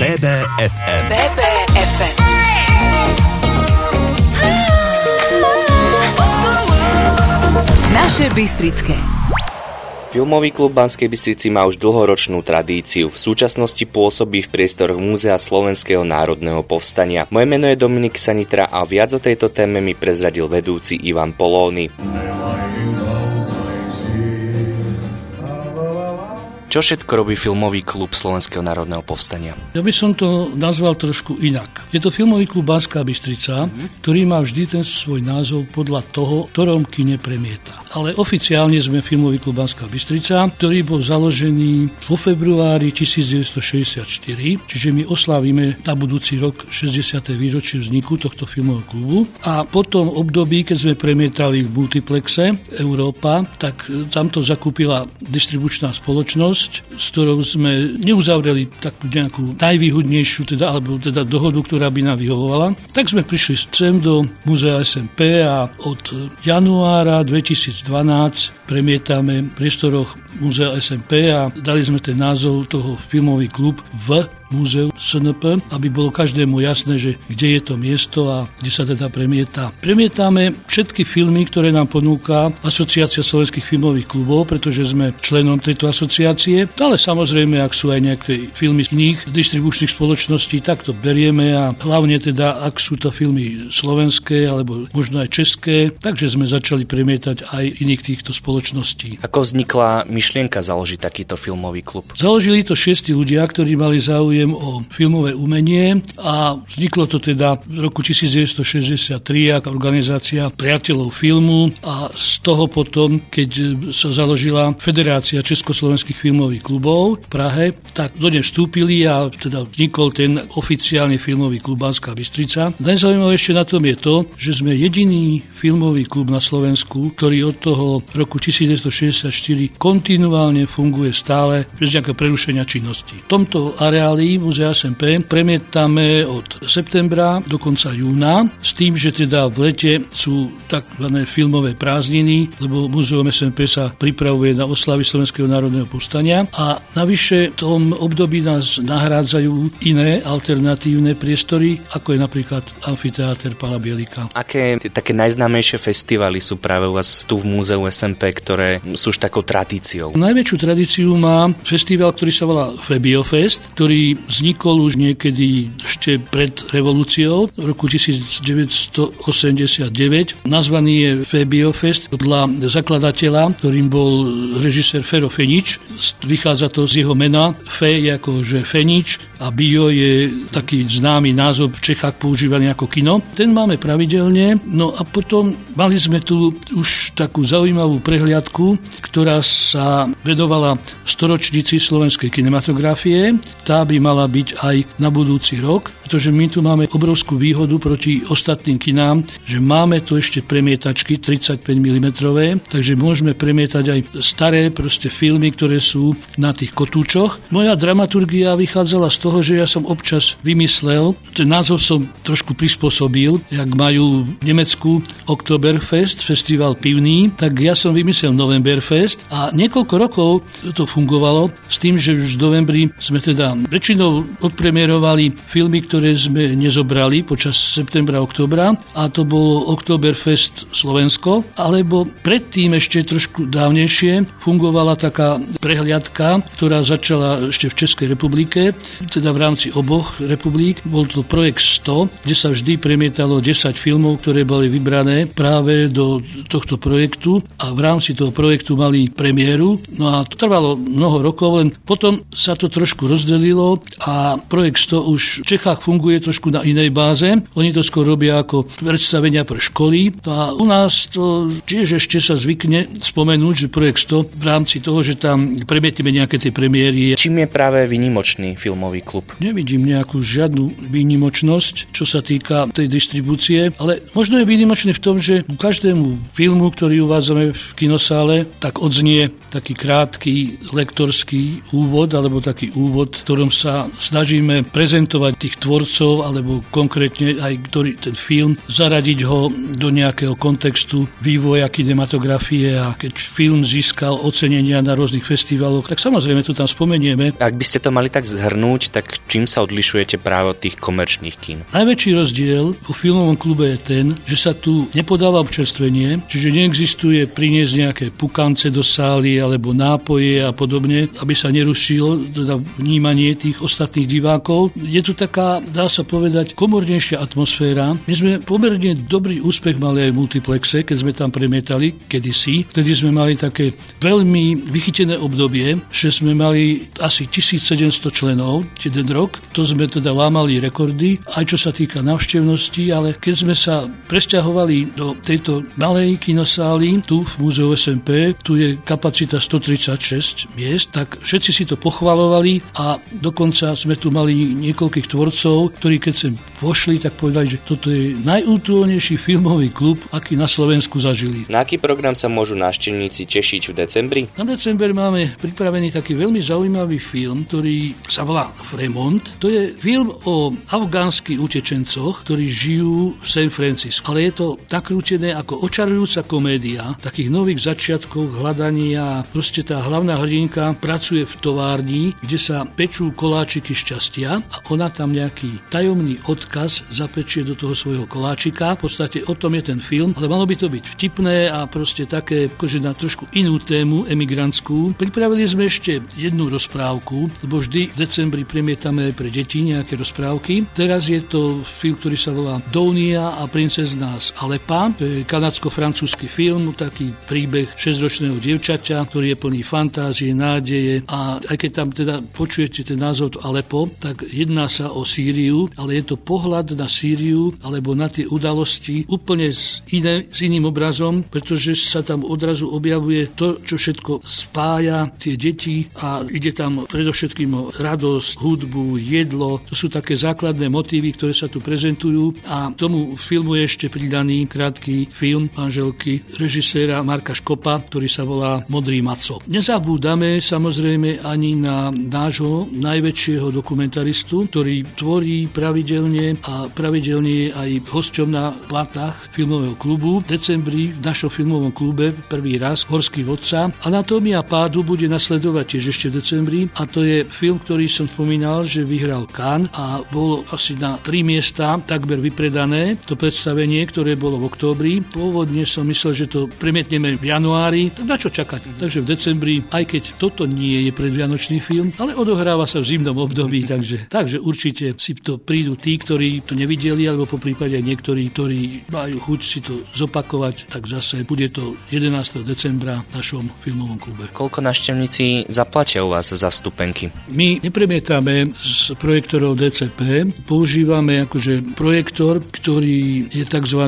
BBFM. BBFM. Naše Bystrické. Filmový klub Banskej Bystrici má už dlhoročnú tradíciu. V súčasnosti pôsobí v priestoroch Múzea Slovenského národného povstania. Moje meno je Dominik Sanitra a viac o tejto téme mi prezradil vedúci Ivan Polóny. Čo všetko robí filmový klub Slovenského národného povstania? Ja by som to nazval trošku inak. Je to filmový klub Banská Bystrica, mm-hmm. ktorý má vždy ten svoj názov podľa toho, ktorom kine premieta. Ale oficiálne sme filmový klub Banská Bystrica, ktorý bol založený vo februári 1964, čiže my oslavíme na budúci rok 60. výročie vzniku tohto filmového klubu. A po tom období, keď sme premietali v multiplexe Európa, tak tamto zakúpila distribučná spoločnosť spoločnosť, s ktorou sme neuzavreli takú nejakú najvýhodnejšiu, teda, alebo teda dohodu, ktorá by nám vyhovovala. Tak sme prišli sem do Múzea SMP a od januára 2012 premietame v priestoroch Múzea SMP a dali sme ten názov toho filmový klub v múzeu SNP, aby bolo každému jasné, že kde je to miesto a kde sa teda premieta. Premietame všetky filmy, ktoré nám ponúka Asociácia slovenských filmových klubov, pretože sme členom tejto asociácie. Ale samozrejme, ak sú aj nejaké filmy z iných distribučných spoločností, tak to berieme a hlavne teda, ak sú to filmy slovenské alebo možno aj české, takže sme začali premietať aj iných týchto spoločností. Ako vznikla myšlienka založiť takýto filmový klub? Založili to šiesti ľudia, ktorí mali záujem o filmové umenie a vzniklo to teda v roku 1963 ako organizácia priateľov filmu a z toho potom, keď sa založila Federácia Československých filmových klubov v Prahe, tak do nej vstúpili a teda vznikol ten oficiálny filmový klub Banská Bystrica. Najzaujímavejšie na tom je to, že sme jediný filmový klub na Slovensku, ktorý od toho roku 1964 kontinuálne funguje stále bez nejakého prerušenia činnosti. V tomto areáli Múzea SMP premietame od septembra do konca júna s tým, že teda v lete sú tzv. filmové prázdniny, lebo Múzeum SMP sa pripravuje na oslavy Slovenského národného povstania a navyše v tom období nás nahrádzajú iné alternatívne priestory, ako je napríklad amfiteáter Pala Bielika. Aké také najznámejšie festivaly sú práve u vás tu v Múzeu SMP, ktoré sú už takou tradíciou? Najväčšiu tradíciu má festival, ktorý sa volá Febiofest, ktorý vznikol už niekedy ešte pred revolúciou v roku 1989. Nazvaný je Febiofest podľa zakladateľa, ktorým bol režisér Fero Fenič. Vychádza to z jeho mena. Fe je ako že Fenič a Bio je taký známy názov v Čechách používaný ako kino. Ten máme pravidelne. No a potom mali sme tu už takú zaujímavú prehliadku, ktorá sa vedovala storočnici slovenskej kinematografie. Tá by mala byť aj na budúci rok, pretože my tu máme obrovskú výhodu proti ostatným kinám, že máme tu ešte premietačky 35 mm, takže môžeme premietať aj staré proste filmy, ktoré sú na tých kotúčoch. Moja dramaturgia vychádzala z toho, že ja som občas vymyslel, ten názov som trošku prispôsobil, jak majú v Nemecku Oktoberfest, festival pivný, tak ja som vymyslel Novemberfest a niekoľko rokov to fungovalo s tým, že už v novembri sme teda väčšinou odpremierovali filmy, ktoré sme nezobrali počas septembra, oktobra a to bolo Oktoberfest Slovensko, alebo predtým ešte trošku dávnejšie fungovala taká prehliadka, ktorá začala ešte v Českej republike, teda v rámci oboch republik. Bol to projekt 100, kde sa vždy premietalo 10 filmov, ktoré boli vybrané práve do tohto projektu a v rámci toho projektu mali premiéru. No a to trvalo mnoho rokov, len potom sa to trošku rozdelilo a projekt 100 už v Čechách funguje trošku na inej báze. Oni to skôr robia ako predstavenia pre školy a u nás to tiež ešte sa zvykne spomenúť, že projekt 100 v rámci toho, že tam premietime nejaké tie premiéry. Čím je práve vynimočný filmový klub? Nevidím nejakú žiadnu výnimočnosť, čo sa týka tej distribúcie, ale možno je výnimočný v tom, že u každému filmu, ktorý uvádzame v kinosále, tak odznie taký krátky lektorský úvod alebo taký úvod, v ktorom sa snažíme prezentovať tých tvorcov alebo konkrétne aj ktorý ten film, zaradiť ho do nejakého kontextu vývoja kinematografie a keď film získal ocenenia na rôznych festivaloch, festiváloch, tak samozrejme tu tam spomenieme. Ak by ste to mali tak zhrnúť, tak čím sa odlišujete práve od tých komerčných kín? Najväčší rozdiel vo filmovom klube je ten, že sa tu nepodáva občerstvenie, čiže neexistuje priniesť nejaké pukance do sály alebo nápoje a podobne, aby sa nerušilo teda vnímanie tých ostatných divákov. Je tu taká, dá sa povedať, komornejšia atmosféra. My sme pomerne dobrý úspech mali aj v multiplexe, keď sme tam premietali kedysi. Vtedy sme mali také veľmi vychytené obdobie, že sme mali asi 1700 členov jeden rok. To sme teda lámali rekordy, aj čo sa týka navštevnosti, ale keď sme sa presťahovali do tejto malej kinosály, tu v múzeu SMP, tu je kapacita 136 miest, tak všetci si to pochvalovali a dokonca sme tu mali niekoľkých tvorcov, ktorí keď sem vošli, tak povedali, že toto je najútulnejší filmový klub, aký na Slovensku zažili. Na aký program sa môžu návštevníci tešiť v decembri? Na december máme pripravený taký veľmi zaujímavý film, ktorý sa volá Fremont. To je film o afgánskych utečencoch, ktorí žijú v San Francisco. Ale je to nakrútené ako očarujúca komédia takých nových začiatkov hľadania. Proste tá hlavná hrdinka pracuje v továrni, kde sa pečú koláčiky šťastia a ona tam nejaký tajomný odkaz zapečie do toho svojho koláčika. V podstate o tom je ten film, ale malo by to byť vtipné a proste také, akože na trošku inú tému, emigrantskú. Pripravili sme ešte jednu rozprávku, lebo vždy v decembri premietame pre deti nejaké rozprávky. Teraz je to film, ktorý sa volá Dounia a princezná z Alepa. To je kanadsko-francúzsky film, taký príbeh 6-ročného dievčaťa, ktorý je plný fantázie, nádeje a aj keď tam teda počujete ten názov to Alepo, tak jedná sa o Sýriu, ale je to pohľad na Sýriu alebo na tie udalosti úplne s, iné, s iným obrazom, pretože sa tam odrazu objavuje to, čo všetko spája tie deti a ide tam predovšetkým o radosť, hudbu, jedlo. To sú také základné motívy, ktoré sa tu prezentujú a tomu filmu je ešte pridaný krátky film manželky režiséra Marka Škopa, ktorý sa volá Modrý maco. Nezabúdame samozrejme ani na nášho najväčšieho dokumentaristu, ktorý tvorí pravidelne a pravidelne je aj hosťom na platách filmového klubu. V decembri v našom filmovom klube prvý raz Horský vodca. Anatómia pádu bude nasledovať tiež ešte v decembri a to je film, ktorý som spomínal, že vyhral Cannes a bolo asi na tri miesta takmer vypredané to predstavenie, ktoré bolo v októbri. Pôvodne som myslel, že to premietneme v januári, tak na čo čakať? Takže v decembri, aj keď toto nie je predvianočný film, ale odohráva sa v zimnom období, takže, takže určite si to prídu tí, ktorí to nevideli, alebo po prípade niektorí, ktorí majú chuť si to zopakovať, tak zase bude to 11. decembra v našom filmovom klube. Koľko návštevníci zaplatia u vás za vstupenky? My nepremietame z projektorov DCP, používame akože projektor, ktorý je tzv.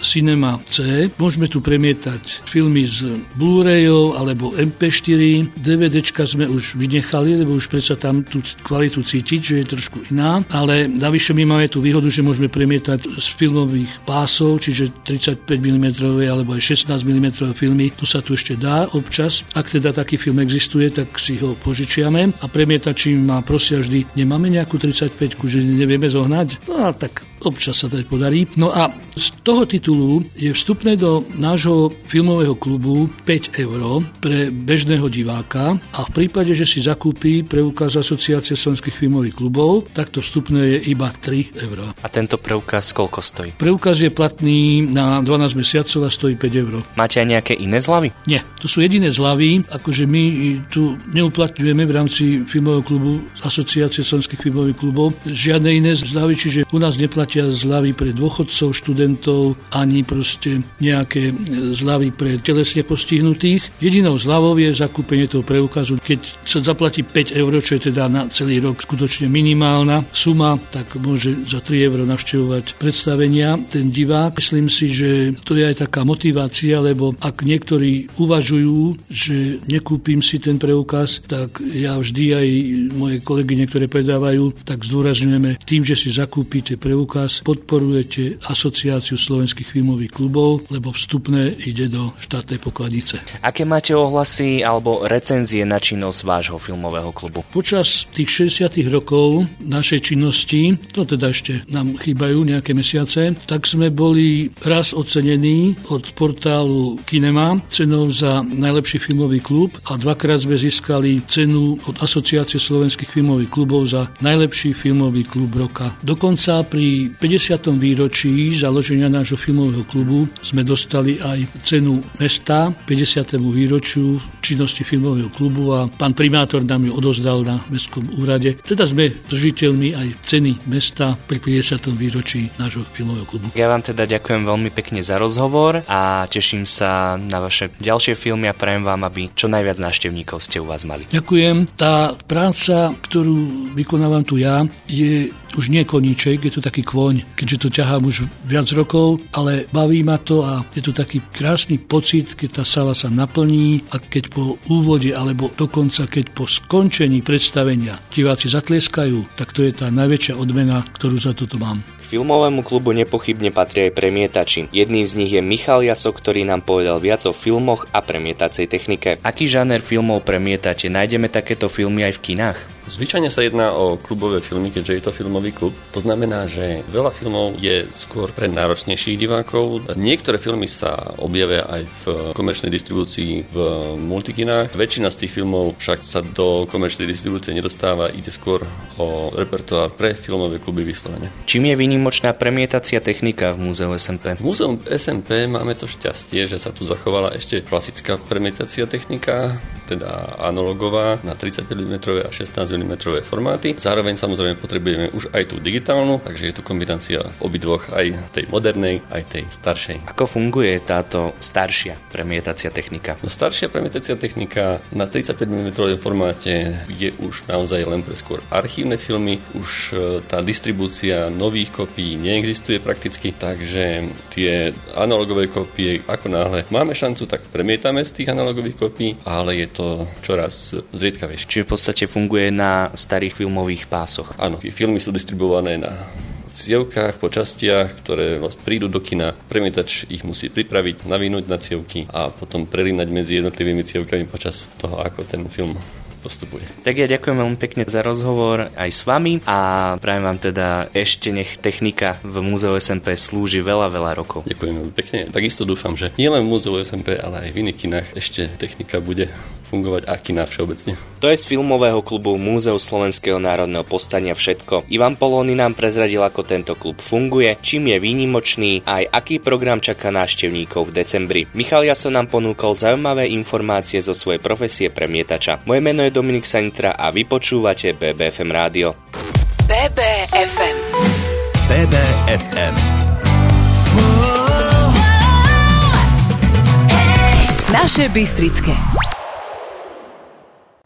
Cinema C. Môžeme tu premietať filmy z Blu-rayov alebo MP4. DVDčka sme už vynechali, lebo už predsa tam tú kvalitu cítiť, že je trošku iná, ale navyše my máme tú výhodu, že môžeme premietať z filmových pásov, čiže 35 mm alebo aj 16 mm filmy, to sa tu ešte dá občas. Ak teda taký film existuje, tak si ho požičiame a premietačím ma prosia vždy, nemáme nejakú 35 že nevieme zohnať? No tak občas sa to podarí. No a z toho titulu je vstupné do nášho filmového klubu 5 eur pre bežného diváka a v prípade, že si zakúpi preukaz Asociácie slovenských filmových klubov, tak to vstupné je iba 3 eur. A tento preukaz koľko stojí? Preukaz je platný na 12 mesiacov a stojí 5 eur. Máte aj nejaké iné zľavy? Nie, to sú jediné zľavy, akože my tu neuplatňujeme v rámci filmového klubu Asociácie slovenských filmových klubov žiadne iné zľavy, čiže u nás neplatia zľavy pre dôchodcov, študentov, ani proste nejaké zľavy pre telesne postihnutých. Jedinou zľavou je zakúpenie toho preukazu. Keď sa zaplatí 5 eur, čo je teda na celý rok skutočne minimálna suma, tak môže za 3 eur navštevovať predstavenia ten divák. Myslím si, že to je aj taká motivácia, lebo ak niektorí uvažujú, že nekúpim si ten preukaz, tak ja vždy aj moje kolegyne, ktoré predávajú, tak zdôrazňujeme tým, že si zakúpite preukaz, vás podporujete Asociáciu slovenských filmových klubov, lebo vstupné ide do štátnej pokladnice. Aké máte ohlasy alebo recenzie na činnosť vášho filmového klubu? Počas tých 60 rokov našej činnosti, to teda ešte nám chýbajú nejaké mesiace, tak sme boli raz ocenení od portálu Kinema cenou za najlepší filmový klub a dvakrát sme získali cenu od Asociácie slovenských filmových klubov za najlepší filmový klub roka. Dokonca pri 50. výročí založenia nášho filmového klubu sme dostali aj cenu mesta 50. výročiu činnosti filmového klubu a pán primátor nám ju odozdal na mestskom úrade. Teda sme držiteľmi aj ceny mesta pri 50. výročí nášho filmového klubu. Ja vám teda ďakujem veľmi pekne za rozhovor a teším sa na vaše ďalšie filmy a prajem vám, aby čo najviac návštevníkov ste u vás mali. Ďakujem. Tá práca, ktorú vykonávam tu ja, je už nie koníček, je to taký kôň, keďže to ťahám už viac rokov, ale baví ma to a je to taký krásny pocit, keď tá sala sa naplní a keď po úvode alebo dokonca keď po skončení predstavenia diváci zatlieskajú, tak to je tá najväčšia odmena, ktorú za toto mám filmovému klubu nepochybne patrí aj premietači. Jedným z nich je Michal Jaso, ktorý nám povedal viac o filmoch a premietacej technike. Aký žáner filmov premietate? Nájdeme takéto filmy aj v kinách? Zvyčajne sa jedná o klubové filmy, keďže je to filmový klub. To znamená, že veľa filmov je skôr pre náročnejších divákov. Niektoré filmy sa objavia aj v komerčnej distribúcii v multikinách. Väčšina z tých filmov však sa do komerčnej distribúcie nedostáva, ide skôr o repertoár pre filmové kluby vyslovene. Čím je výnimočná premietacia technika v múzeu SMP? V múzeu SMP máme to šťastie, že sa tu zachovala ešte klasická premietacia technika, teda analogová na 35 mm a 16 mm formáty. Zároveň samozrejme potrebujeme už aj tú digitálnu, takže je to kombinácia obidvoch aj tej modernej, aj tej staršej. Ako funguje táto staršia premietacia technika? No, staršia premietacia technika na 35 mm formáte je už naozaj len pre skôr archívne filmy, už e, tá distribúcia nových kopií neexistuje prakticky, takže tie analogové kopie, ako náhle máme šancu, tak premietame z tých analogových kopií, ale je to čoraz zriedkavejšie. Čiže v podstate funguje na starých filmových pásoch. Áno, filmy sú distribuované na cievkách, po častiach, ktoré vlastne prídu do kina. Premietač ich musí pripraviť, navinúť na cievky a potom prelínať medzi jednotlivými cievkami počas toho, ako ten film postupuje. Tak ja ďakujem veľmi pekne za rozhovor aj s vami a prajem vám teda ešte nech technika v Múzeu SMP slúži veľa, veľa rokov. Ďakujem veľmi pekne. Takisto dúfam, že nielen v Múzeu SMP, ale aj v iných kinách ešte technika bude fungovať a kina všeobecne. To je z filmového klubu Múzeu Slovenského národného postania všetko. Ivan Polóny nám prezradil, ako tento klub funguje, čím je výnimočný aj aký program čaká návštevníkov v decembri. Michal Jaso nám ponúkol zaujímavé informácie zo svojej profesie premietača. Moje meno je Dominik Sanitra a vy počúvate BBFM rádio. BBFM BBFM Naše Bystrické